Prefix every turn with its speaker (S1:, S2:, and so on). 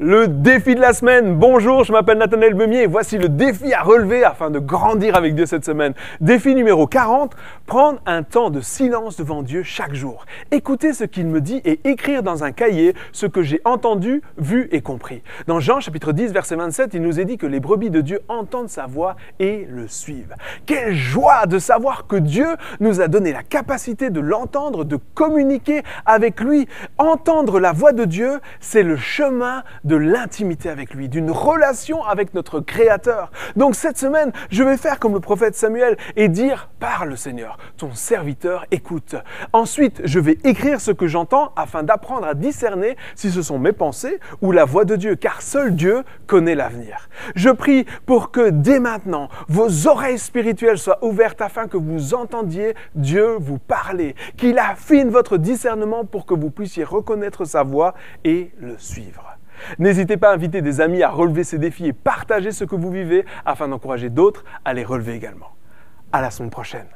S1: Le défi de la semaine. Bonjour, je m'appelle Nathanaël Bemier et voici le défi à relever afin de grandir avec Dieu cette semaine. Défi numéro 40, prendre un temps de silence devant Dieu chaque jour. Écouter ce qu'il me dit et écrire dans un cahier ce que j'ai entendu, vu et compris. Dans Jean chapitre 10 verset 27, il nous est dit que les brebis de Dieu entendent sa voix et le suivent. Quelle joie de savoir que Dieu nous a donné la capacité de l'entendre, de communiquer avec lui. Entendre la voix de Dieu, c'est le chemin l'intimité avec lui, d'une relation avec notre Créateur. Donc cette semaine, je vais faire comme le prophète Samuel et dire, parle Seigneur, ton serviteur écoute. Ensuite, je vais écrire ce que j'entends afin d'apprendre à discerner si ce sont mes pensées ou la voix de Dieu, car seul Dieu connaît l'avenir. Je prie pour que dès maintenant, vos oreilles spirituelles soient ouvertes afin que vous entendiez Dieu vous parler, qu'il affine votre discernement pour que vous puissiez reconnaître sa voix et le suivre. N'hésitez pas à inviter des amis à relever ces défis et partager ce que vous vivez afin d'encourager d'autres à les relever également. À la semaine prochaine.